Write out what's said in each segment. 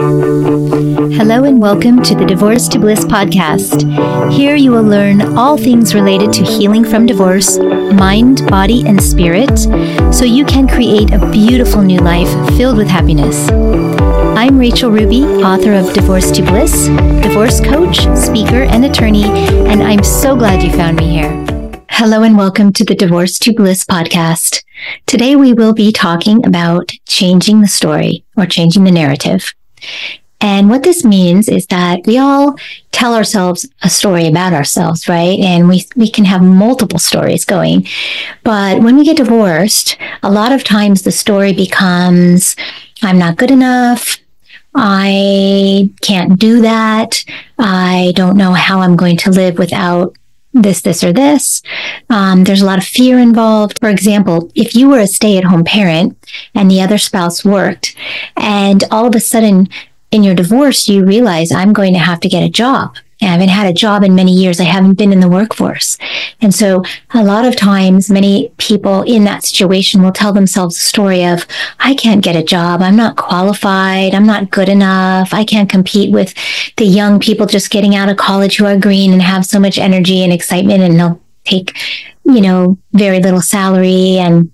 Hello and welcome to the Divorce to Bliss podcast. Here you will learn all things related to healing from divorce, mind, body, and spirit, so you can create a beautiful new life filled with happiness. I'm Rachel Rubey, author of Divorce to Bliss, divorce coach, speaker, and attorney, and I'm so glad you found me here. Hello and welcome to the Divorce to Bliss podcast. Today we will be talking about changing the story or changing the narrative. And what this means is that we all tell ourselves a story about ourselves, right? And we, we can have multiple stories going. But when we get divorced, a lot of times the story becomes, I'm not good enough. I can't do that. I don't know how I'm going to live without this, this, or this. Um, there's a lot of fear involved. For example, if you were a stay at home parent and the other spouse worked, and all of a sudden in your divorce, you realize I'm going to have to get a job. I haven't had a job in many years. I haven't been in the workforce. And so a lot of times, many people in that situation will tell themselves a story of, I can't get a job. I'm not qualified. I'm not good enough. I can't compete with the young people just getting out of college who are green and have so much energy and excitement and they'll take, you know, very little salary. And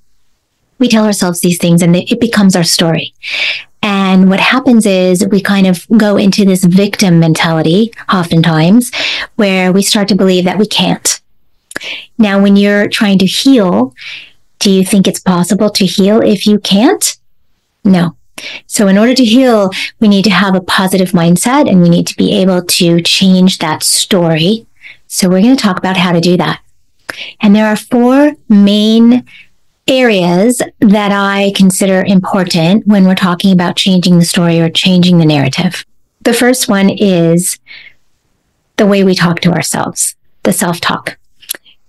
we tell ourselves these things and it becomes our story. And what happens is we kind of go into this victim mentality oftentimes where we start to believe that we can't. Now, when you're trying to heal, do you think it's possible to heal if you can't? No. So in order to heal, we need to have a positive mindset and we need to be able to change that story. So we're going to talk about how to do that. And there are four main areas that I consider important when we're talking about changing the story or changing the narrative. The first one is the way we talk to ourselves, the self talk.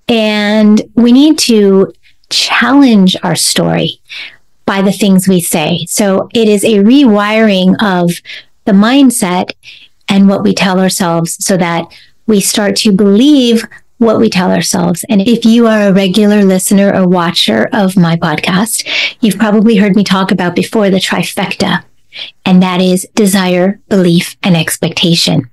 And we need to challenge our story by the things we say. So it is a rewiring of the mindset and what we tell ourselves so that we start to believe what we tell ourselves. And if you are a regular listener or watcher of my podcast, you've probably heard me talk about before the trifecta, and that is desire, belief, and expectation.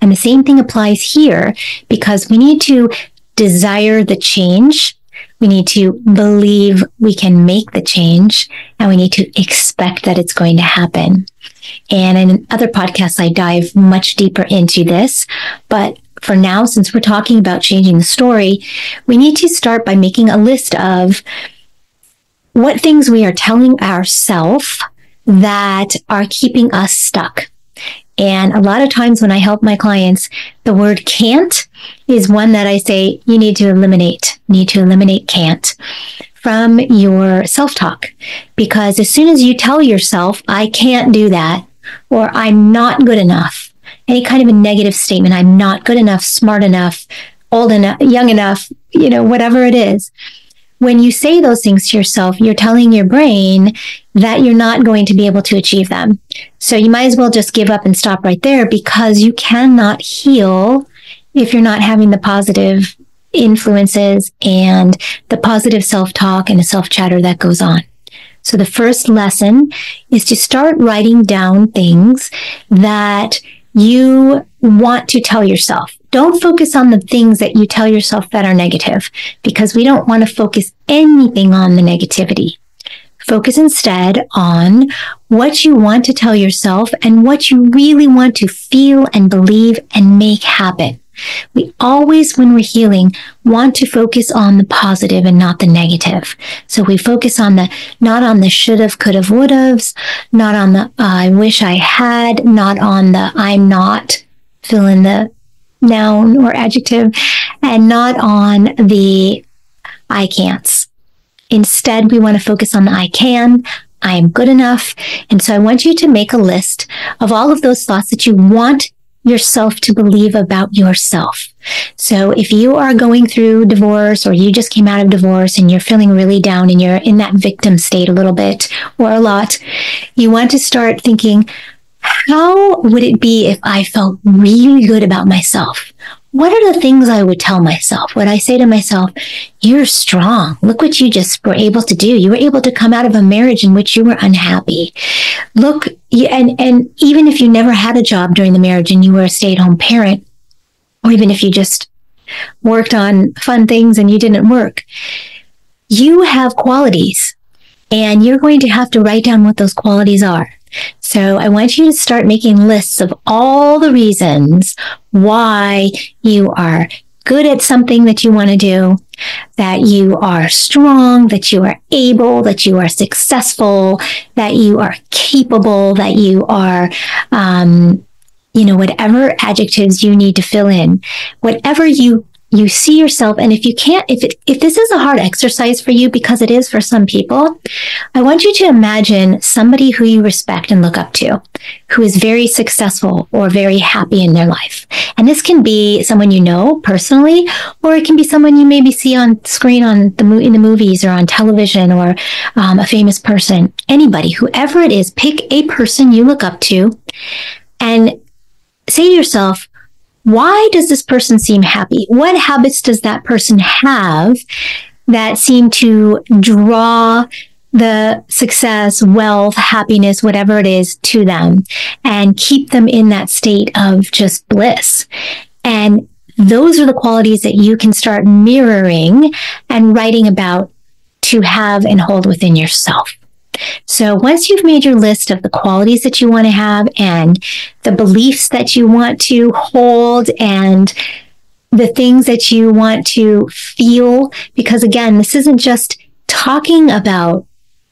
And the same thing applies here because we need to desire the change. We need to believe we can make the change and we need to expect that it's going to happen. And in other podcasts, I dive much deeper into this, but for now, since we're talking about changing the story, we need to start by making a list of what things we are telling ourselves that are keeping us stuck. And a lot of times when I help my clients, the word can't is one that I say you need to eliminate, need to eliminate can't from your self talk. Because as soon as you tell yourself, I can't do that, or I'm not good enough, any kind of a negative statement, I'm not good enough, smart enough, old enough, young enough, you know, whatever it is. When you say those things to yourself, you're telling your brain that you're not going to be able to achieve them. So you might as well just give up and stop right there because you cannot heal if you're not having the positive influences and the positive self talk and the self chatter that goes on. So the first lesson is to start writing down things that you want to tell yourself. Don't focus on the things that you tell yourself that are negative because we don't want to focus anything on the negativity. Focus instead on what you want to tell yourself and what you really want to feel and believe and make happen. We always, when we're healing, want to focus on the positive and not the negative. So we focus on the, not on the should have, could have, would have, not on the, uh, I wish I had, not on the, I'm not, fill in the noun or adjective, and not on the I can'ts. Instead, we want to focus on the I can, I am good enough. And so I want you to make a list of all of those thoughts that you want yourself to believe about yourself. So if you are going through divorce or you just came out of divorce and you're feeling really down and you're in that victim state a little bit or a lot, you want to start thinking, how would it be if I felt really good about myself? What are the things I would tell myself? Would I say to myself, you're strong. Look what you just were able to do. You were able to come out of a marriage in which you were unhappy. Look, and, and even if you never had a job during the marriage and you were a stay at home parent, or even if you just worked on fun things and you didn't work, you have qualities and you're going to have to write down what those qualities are. So I want you to start making lists of all the reasons why you are good at something that you want to do, that you are strong, that you are able, that you are successful, that you are capable, that you are, um, you know, whatever adjectives you need to fill in, whatever you you see yourself and if you can't if it, if this is a hard exercise for you because it is for some people i want you to imagine somebody who you respect and look up to who is very successful or very happy in their life. And this can be someone you know personally or it can be someone you maybe see on screen on the in the movies or on television or um, a famous person. Anybody whoever it is pick a person you look up to and say to yourself why does this person seem happy? What habits does that person have that seem to draw the success, wealth, happiness, whatever it is to them and keep them in that state of just bliss? And those are the qualities that you can start mirroring and writing about to have and hold within yourself. So once you've made your list of the qualities that you want to have and the beliefs that you want to hold and the things that you want to feel, because again, this isn't just talking about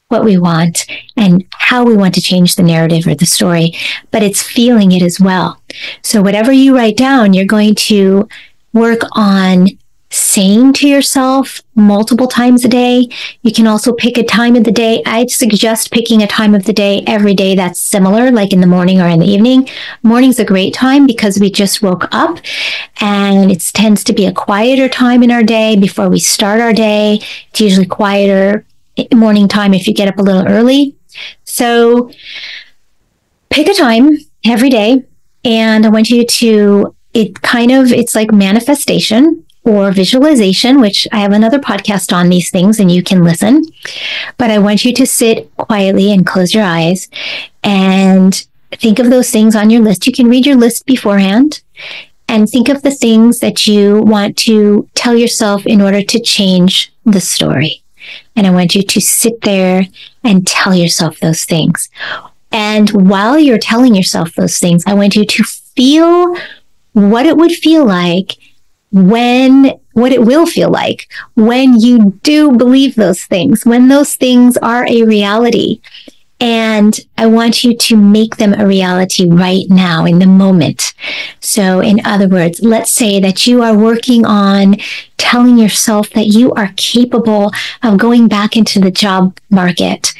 what we want and how we want to change the narrative or the story, but it's feeling it as well. So whatever you write down, you're going to work on saying to yourself multiple times a day. You can also pick a time of the day. I'd suggest picking a time of the day every day that's similar, like in the morning or in the evening. Morning's a great time because we just woke up and it tends to be a quieter time in our day before we start our day. It's usually quieter morning time if you get up a little early. So pick a time every day and I want you to it kind of it's like manifestation or visualization, which I have another podcast on these things and you can listen. But I want you to sit quietly and close your eyes and think of those things on your list. You can read your list beforehand and think of the things that you want to tell yourself in order to change the story. And I want you to sit there and tell yourself those things. And while you're telling yourself those things, I want you to feel what it would feel like when what it will feel like when you do believe those things, when those things are a reality. And I want you to make them a reality right now in the moment. So, in other words, let's say that you are working on telling yourself that you are capable of going back into the job market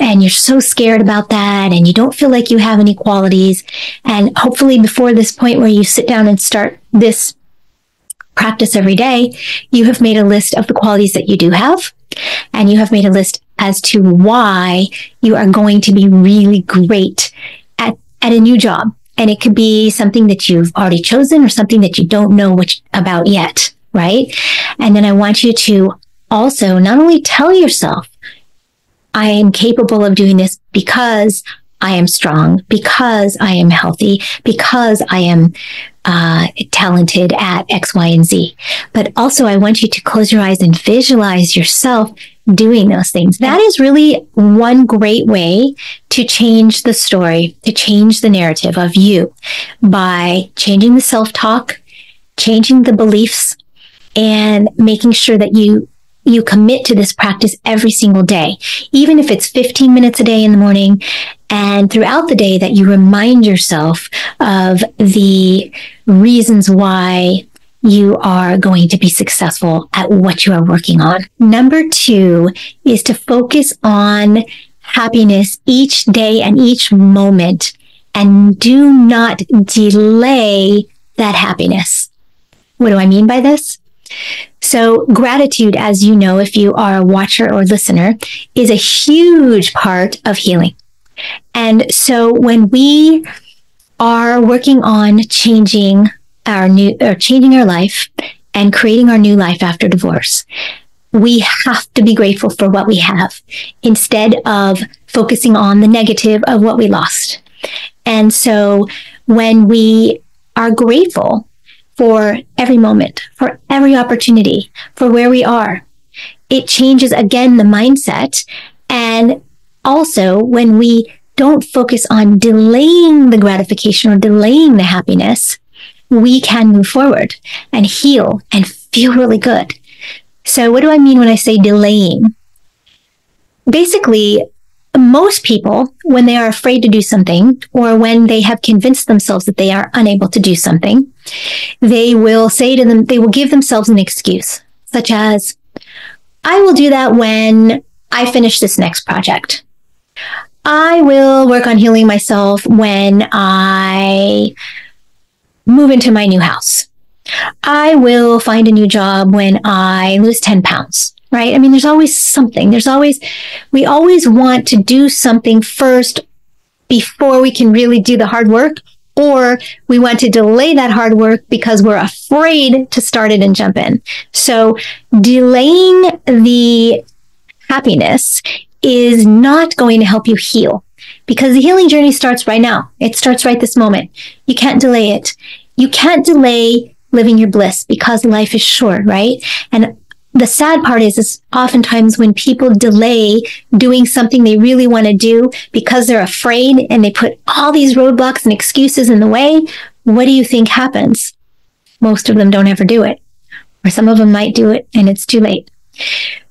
and you're so scared about that and you don't feel like you have any qualities. And hopefully before this point where you sit down and start this practice every day, you have made a list of the qualities that you do have, and you have made a list as to why you are going to be really great at, at a new job. And it could be something that you've already chosen or something that you don't know which about yet, right? And then I want you to also not only tell yourself, I am capable of doing this because I am strong, because I am healthy, because I am uh, talented at X, Y, and Z. But also, I want you to close your eyes and visualize yourself doing those things. That is really one great way to change the story, to change the narrative of you by changing the self talk, changing the beliefs, and making sure that you you commit to this practice every single day, even if it's 15 minutes a day in the morning and throughout the day that you remind yourself of the reasons why you are going to be successful at what you are working on. Number two is to focus on happiness each day and each moment and do not delay that happiness. What do I mean by this? So gratitude, as you know, if you are a watcher or listener, is a huge part of healing. And so when we are working on changing our new or changing our life and creating our new life after divorce, we have to be grateful for what we have instead of focusing on the negative of what we lost. And so when we are grateful for every moment, for every opportunity, for where we are, it changes again the mindset. And also when we don't focus on delaying the gratification or delaying the happiness, we can move forward and heal and feel really good. So what do I mean when I say delaying? Basically, most people, when they are afraid to do something or when they have convinced themselves that they are unable to do something, they will say to them, they will give themselves an excuse, such as, I will do that when I finish this next project. I will work on healing myself when I move into my new house. I will find a new job when I lose 10 pounds right? I mean, there's always something. There's always, we always want to do something first before we can really do the hard work, or we want to delay that hard work because we're afraid to start it and jump in. So delaying the happiness is not going to help you heal because the healing journey starts right now. It starts right this moment. You can't delay it. You can't delay living your bliss because life is short, right? And the sad part is, is oftentimes when people delay doing something they really want to do because they're afraid and they put all these roadblocks and excuses in the way, what do you think happens? Most of them don't ever do it. Or some of them might do it and it's too late.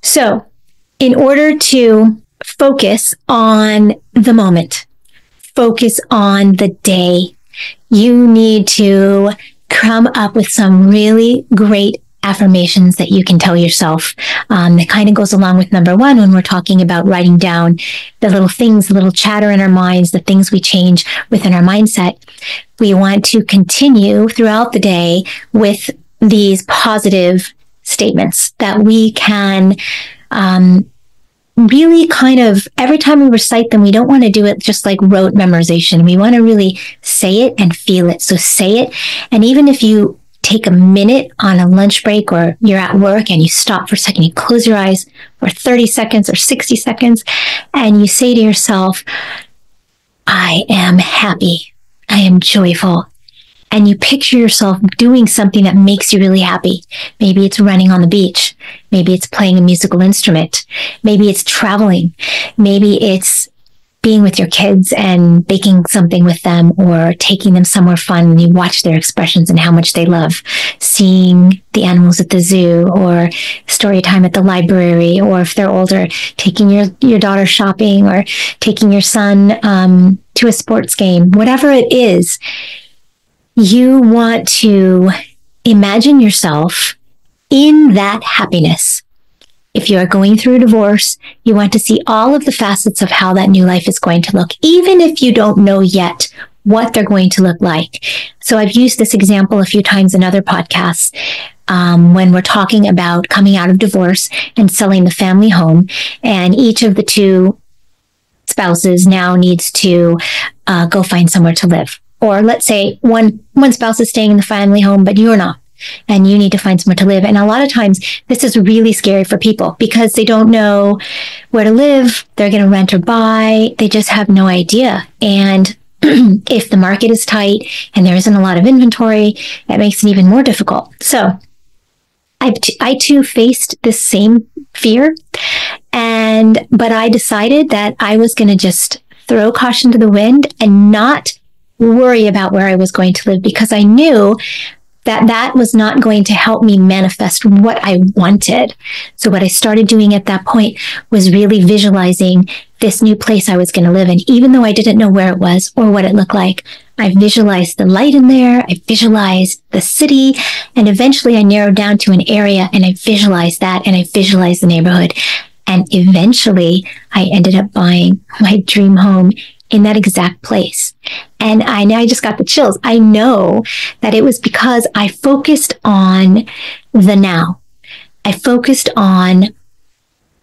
So in order to focus on the moment, focus on the day, you need to come up with some really great affirmations that you can tell yourself. Um, that kind of goes along with number one when we're talking about writing down the little things, the little chatter in our minds, the things we change within our mindset. We want to continue throughout the day with these positive statements that we can um, really kind of every time we recite them, we don't want to do it just like rote memorization. We want to really say it and feel it. So say it. And even if you take a minute on a lunch break or you're at work and you stop for a second, you close your eyes for 30 seconds or 60 seconds and you say to yourself, I am happy. I am joyful. And you picture yourself doing something that makes you really happy. Maybe it's running on the beach. Maybe it's playing a musical instrument. Maybe it's traveling. Maybe it's being with your kids and baking something with them or taking them somewhere fun and you watch their expressions and how much they love seeing the animals at the zoo or story time at the library or if they're older taking your your daughter shopping or taking your son um, to a sports game whatever it is you want to imagine yourself in that happiness if you are going through a divorce, you want to see all of the facets of how that new life is going to look, even if you don't know yet what they're going to look like. So I've used this example a few times in other podcasts. Um, when we're talking about coming out of divorce and selling the family home, and each of the two spouses now needs to uh, go find somewhere to live. Or let's say one one spouse is staying in the family home, but you're not and you need to find somewhere to live. And a lot of times this is really scary for people because they don't know where to live. They're going to rent or buy. They just have no idea. And if the market is tight and there isn't a lot of inventory, it makes it even more difficult. So I, t- I too faced this same fear and, but I decided that I was going to just throw caution to the wind and not worry about where I was going to live because I knew that that was not going to help me manifest what I wanted. So what I started doing at that point was really visualizing this new place I was going to live in, even though I didn't know where it was or what it looked like. I visualized the light in there. I visualized the city and eventually I narrowed down to an area and I visualized that and I visualized the neighborhood. And eventually I ended up buying my dream home in that exact place. And I now I just got the chills. I know that it was because I focused on the now. I focused on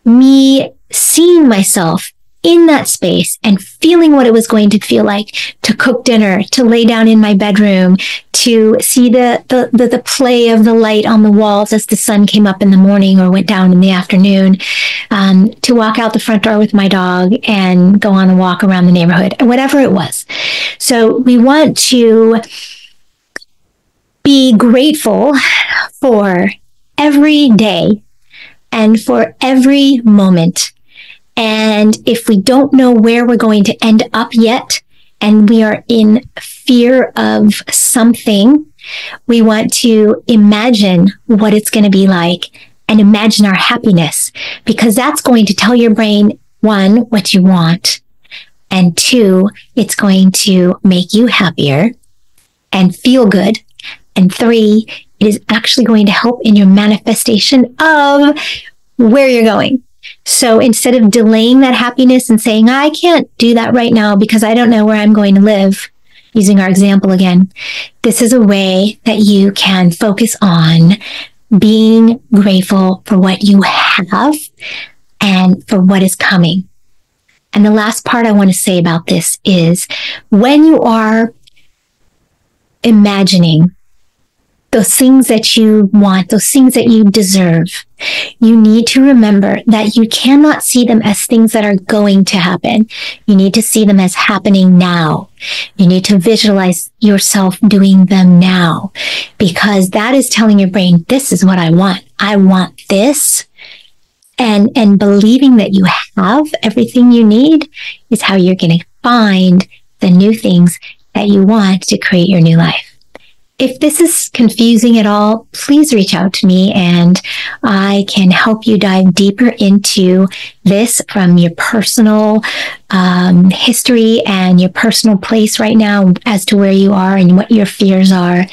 me seeing myself in that space and feeling what it was going to feel like to cook dinner, to lay down in my bedroom, to see the, the, the, the, play of the light on the walls as the sun came up in the morning or went down in the afternoon, um, to walk out the front door with my dog and go on a walk around the neighborhood, whatever it was. So we want to be grateful for every day and for every moment. And if we don't know where we're going to end up yet, and we are in fear of something, we want to imagine what it's going to be like and imagine our happiness because that's going to tell your brain one, what you want. And two, it's going to make you happier and feel good. And three, it is actually going to help in your manifestation of where you're going. So instead of delaying that happiness and saying, I can't do that right now because I don't know where I'm going to live, using our example again, this is a way that you can focus on being grateful for what you have and for what is coming. And the last part I want to say about this is when you are imagining those things that you want, those things that you deserve, you need to remember that you cannot see them as things that are going to happen. You need to see them as happening now. You need to visualize yourself doing them now because that is telling your brain, this is what I want. I want this. And, and believing that you have everything you need is how you're going to find the new things that you want to create your new life. If this is confusing at all, please reach out to me and I can help you dive deeper into this from your personal um, history and your personal place right now as to where you are and what your fears are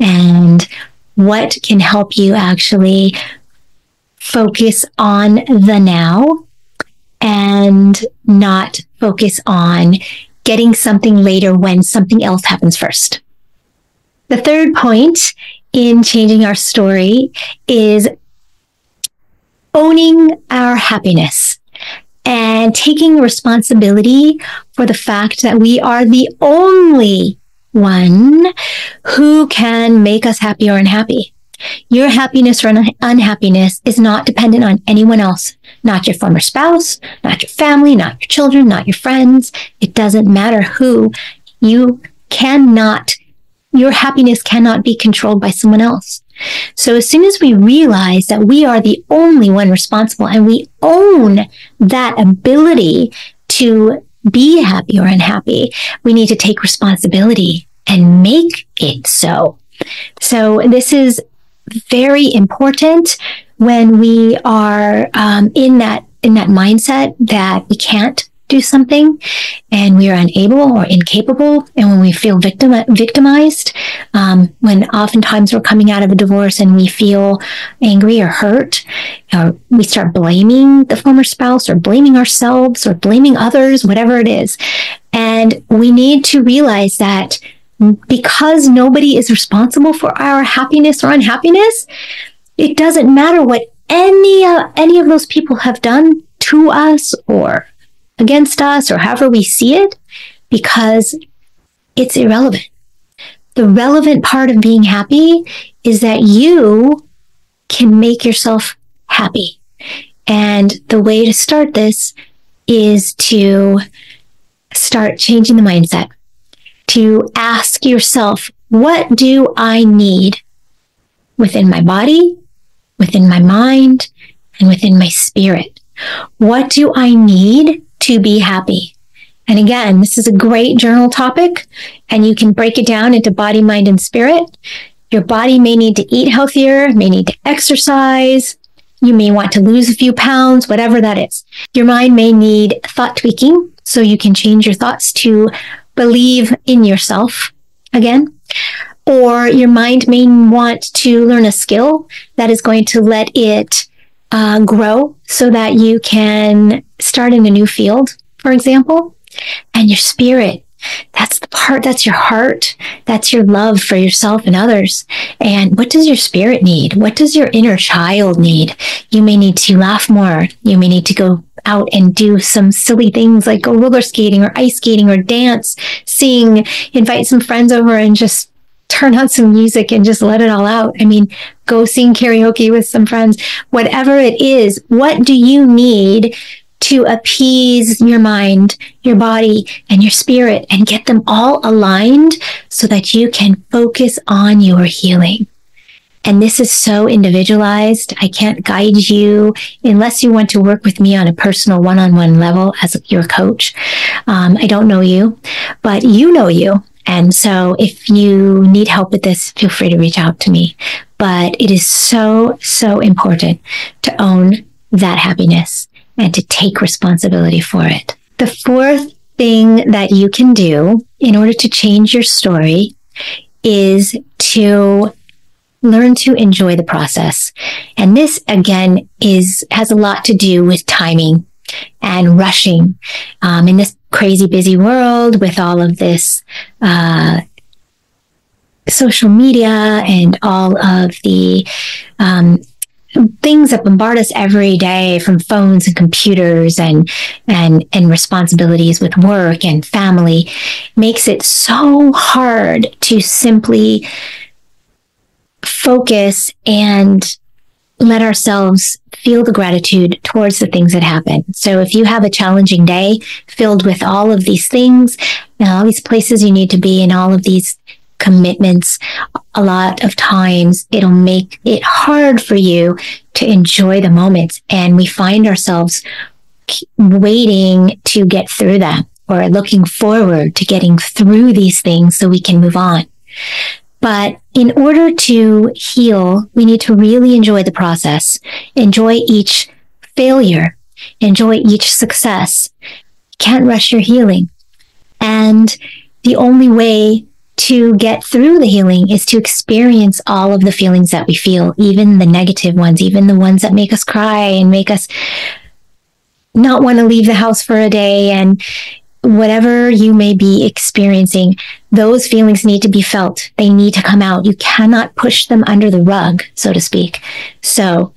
and what can help you actually focus on the now and not focus on getting something later when something else happens first. The third point in changing our story is owning our happiness and taking responsibility for the fact that we are the only one who can make us happy or unhappy. Your happiness or un- unhappiness is not dependent on anyone else, not your former spouse, not your family, not your children, not your friends. It doesn't matter who. You cannot your happiness cannot be controlled by someone else. So as soon as we realize that we are the only one responsible and we own that ability to be happy or unhappy, we need to take responsibility and make it so. So this is very important when we are um, in that in that mindset that we can't do something and we are unable or incapable and when we feel victim victimized um, when oftentimes we're coming out of a divorce and we feel angry or hurt or we start blaming the former spouse or blaming ourselves or blaming others whatever it is. And we need to realize that because nobody is responsible for our happiness or unhappiness it doesn't matter what any uh, any of those people have done to us or against us or however we see it because it's irrelevant. The relevant part of being happy is that you can make yourself happy. And the way to start this is to start changing the mindset, to ask yourself, what do I need within my body, within my mind, and within my spirit? What do I need to be happy. And again, this is a great journal topic and you can break it down into body, mind, and spirit. Your body may need to eat healthier, may need to exercise. You may want to lose a few pounds, whatever that is. Your mind may need thought tweaking so you can change your thoughts to believe in yourself again. Or your mind may want to learn a skill that is going to let it uh, grow so that you can start in a new field, for example, and your spirit. That's the part, that's your heart. That's your love for yourself and others. And what does your spirit need? What does your inner child need? You may need to laugh more. You may need to go out and do some silly things like go roller skating or ice skating or dance, sing, invite some friends over and just turn on some music and just let it all out. I mean, go sing karaoke with some friends, whatever it is. What do you need to appease your mind, your body, and your spirit and get them all aligned so that you can focus on your healing? And this is so individualized. I can't guide you unless you want to work with me on a personal one on one level as your coach. Um, I don't know you, but you know you. And so if you need help with this, feel free to reach out to me. But it is so, so important to own that happiness and to take responsibility for it. The fourth thing that you can do in order to change your story is to learn to enjoy the process. And this again is, has a lot to do with timing and rushing um, in this crazy busy world with all of this uh, social media and all of the um, things that bombard us every day from phones and computers and and and responsibilities with work and family makes it so hard to simply focus and let ourselves feel the gratitude towards the things that happen. So if you have a challenging day filled with all of these things and all these places you need to be and all of these commitments, a lot of times it'll make it hard for you to enjoy the moments. And we find ourselves waiting to get through them or looking forward to getting through these things so we can move on. But in order to heal, we need to really enjoy the process, enjoy each failure, enjoy each success. Can't rush your healing. And the only way to get through the healing is to experience all of the feelings that we feel, even the negative ones, even the ones that make us cry and make us not want to leave the house for a day and whatever you may be experiencing, those feelings need to be felt. They need to come out. You cannot push them under the rug, so to speak. So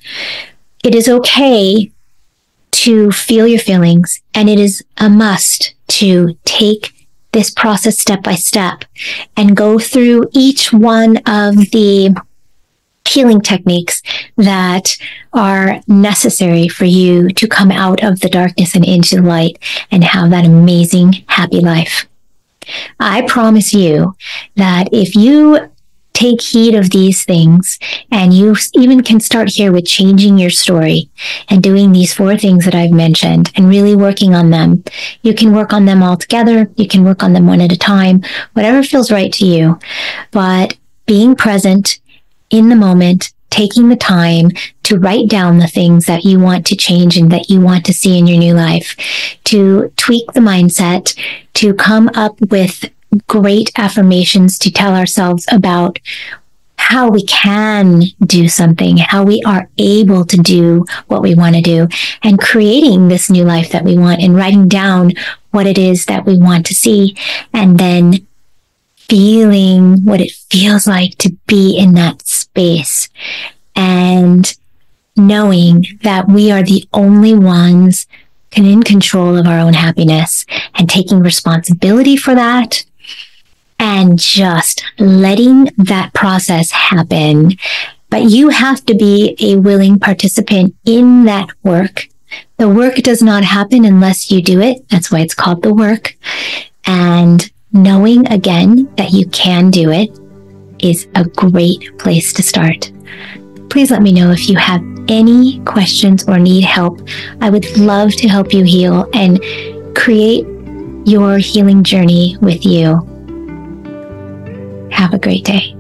it is okay to feel your feelings and it is a must to take this process step by step and go through each one of the healing techniques that are necessary for you to come out of the darkness and into the light and have that amazing, happy life. I promise you that if you take heed of these things and you even can start here with changing your story and doing these four things that I've mentioned and really working on them. You can work on them all together. You can work on them one at a time, whatever feels right to you. But being present in the moment, taking the time to write down the things that you want to change and that you want to see in your new life, to tweak the mindset, to come up with great affirmations to tell ourselves about how we can do something, how we are able to do what we want to do and creating this new life that we want and writing down what it is that we want to see and then feeling what it feels like to be in that space and knowing that we are the only ones in control of our own happiness and taking responsibility for that and just letting that process happen. But you have to be a willing participant in that work. The work does not happen unless you do it. That's why it's called the work. And knowing again that you can do it is a great place to start. Please let me know if you have any questions or need help. I would love to help you heal and create your healing journey with you. Have a great day.